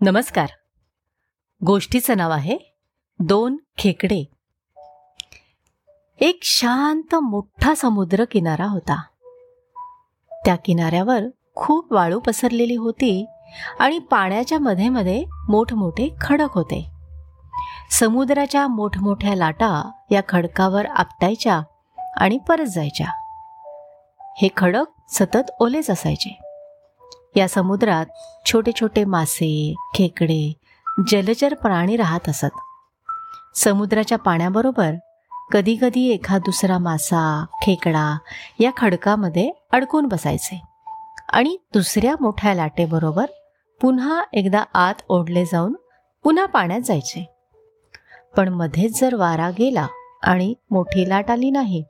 नमस्कार. गोष्टीचं नाव आहे दोन खेकडे. एक शांत मोठा समुद्र किनारा होता. त्या किनाऱ्यावर खूप वाळू पसरलेली होती आणि पाण्याच्या मध्ये मध्ये मोठमोठे खडक होते. समुद्राच्या मोठमोठ्या लाटा या खडकावर आपटायच्या आणि परत जायच्या. हे खडक सतत ओलेच असायचे. या समुद्रात छोटे छोटे मासे खेकडे जलचर प्राणी राहत असत. समुद्राच्या पाण्याबरोबर कधीकधी एखाद दुसरा मासा खेकडा या खडकामध्ये अडकून बसायचे आणि दुसऱ्या मोठ्या लाटेबरोबर पुन्हा एकदा आत ओढले जाऊन पुन्हा पाण्यात जायचे. पण मध्येच जर वारा गेला आणि मोठी लाट आली नाही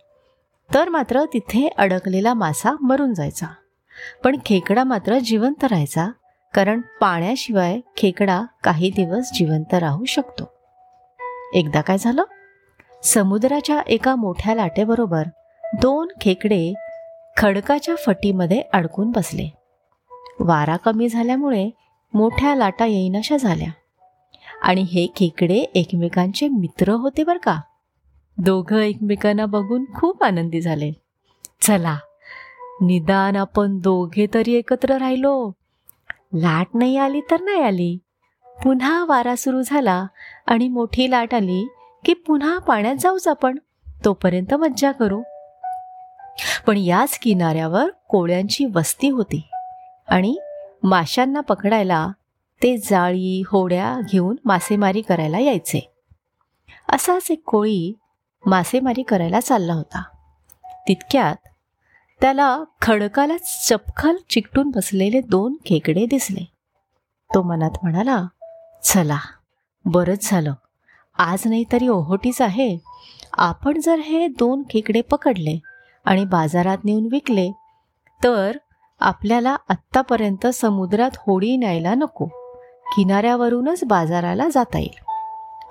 तर मात्र तिथे अडकलेला मासा मरून जायचा. पण खेकडा मात्र जिवंत राहायचा कारण पाण्याशिवाय खेकडा काही दिवस जिवंत राहू शकतो. एकदा काय झालं? समुद्राच्या एका मोठ्या लाटेबरोबर दोन खेकडे खडकाच्या फटीमध्ये अडकून बसले. वारा कमी झाल्यामुळे मोठ्या लाटा येईनाशा झाल्या. आणि हे खेकडे एकमेकांचे मित्र होते बरं का? दोघं एकमेकांना बघून खूप आनंदी झाले. चला निदान आपण दोघे तरी एकत्र राहिलो. लाट नाही आली तर नाही आली. पुन्हा वारा सुरू झाला आणि मोठी लाट आली की पुन्हा पाण्यात जाऊच आपण. तोपर्यंत मज्जा करू. पण याच किनाऱ्यावर कोळ्यांची वस्ती होती आणि माशांना पकडायला ते जाळी होड्या घेऊन मासेमारी करायला यायचे. असाच एक कोळी मासेमारी करायला चालला होता. तितक्यात त्याला खडकाला चपखल चिकटून बसलेले दोन खेकडे दिसले. तो मनात म्हणाला चला बरंच झालं. आज नाही तरी ओहोटीच आहे. आपण जर हे दोन खेकडे पकडले आणि बाजारात नेऊन विकले तर आपल्याला आत्तापर्यंत समुद्रात होडी न्यायला नको. किनाऱ्यावरूनच बाजाराला जाता येईल.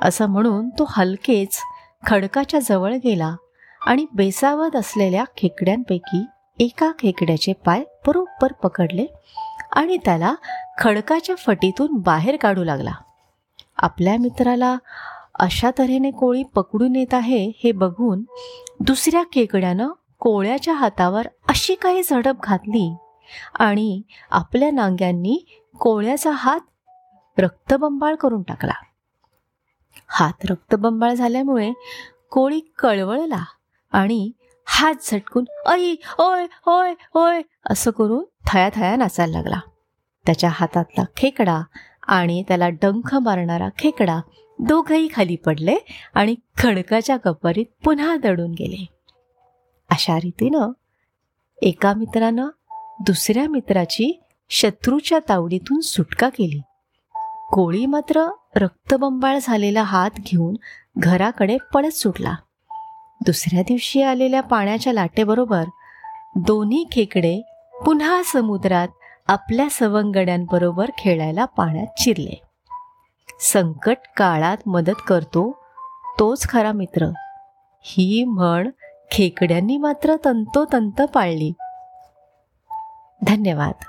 असं म्हणून तो हलकेच खडकाच्या जवळ गेला आणि बेसावत असलेल्या खेकड्यांपैकी एका खेकड्याचे पाय बरोबर पकडले आणि त्याला खडकाच्या फटीतून बाहेर काढू लागला. आपल्या मित्राला अशा तऱ्हेने कोळी पकडून येत आहे हे बघून दुसऱ्या खेकड्यानं कोळ्याच्या हातावर अशी काही झडप घातली आणि आपल्या नांग्यांनी कोळ्याचा हात रक्तबंबाळ करून टाकला. हात रक्तबंबाळ झाल्यामुळे कोळी कळवळला आणि हात झटकून ऐ ओय ओय ओय असं करून थया थया नाचायला लागला. त्याच्या हातातला खेकडा आणि त्याला डंख मारणारा खेकडा दोघही खाली पडले आणि खडकाच्या कपारीत पुन्हा दडून गेले. अशा रीतीनं एका मित्रानं दुसऱ्या मित्राची शत्रूच्या तावडीतून सुटका केली. कोळी मात्र रक्तबंबाळ झालेला हात घेऊन घराकडे पळत सुटला. दुसऱ्या दिवशी आलेल्या पाण्याच्या लाटेबरोबर दोन्ही खेकडे पुन्हा समुद्रात आपल्या सवंगड्यांबरोबर खेळायला पाण्यात चिरले. संकट काळात मदत करतो तोच खरा मित्र. ही म्हण खेकड्यांनी मात्र तंतोतंत पाळली. धन्यवाद.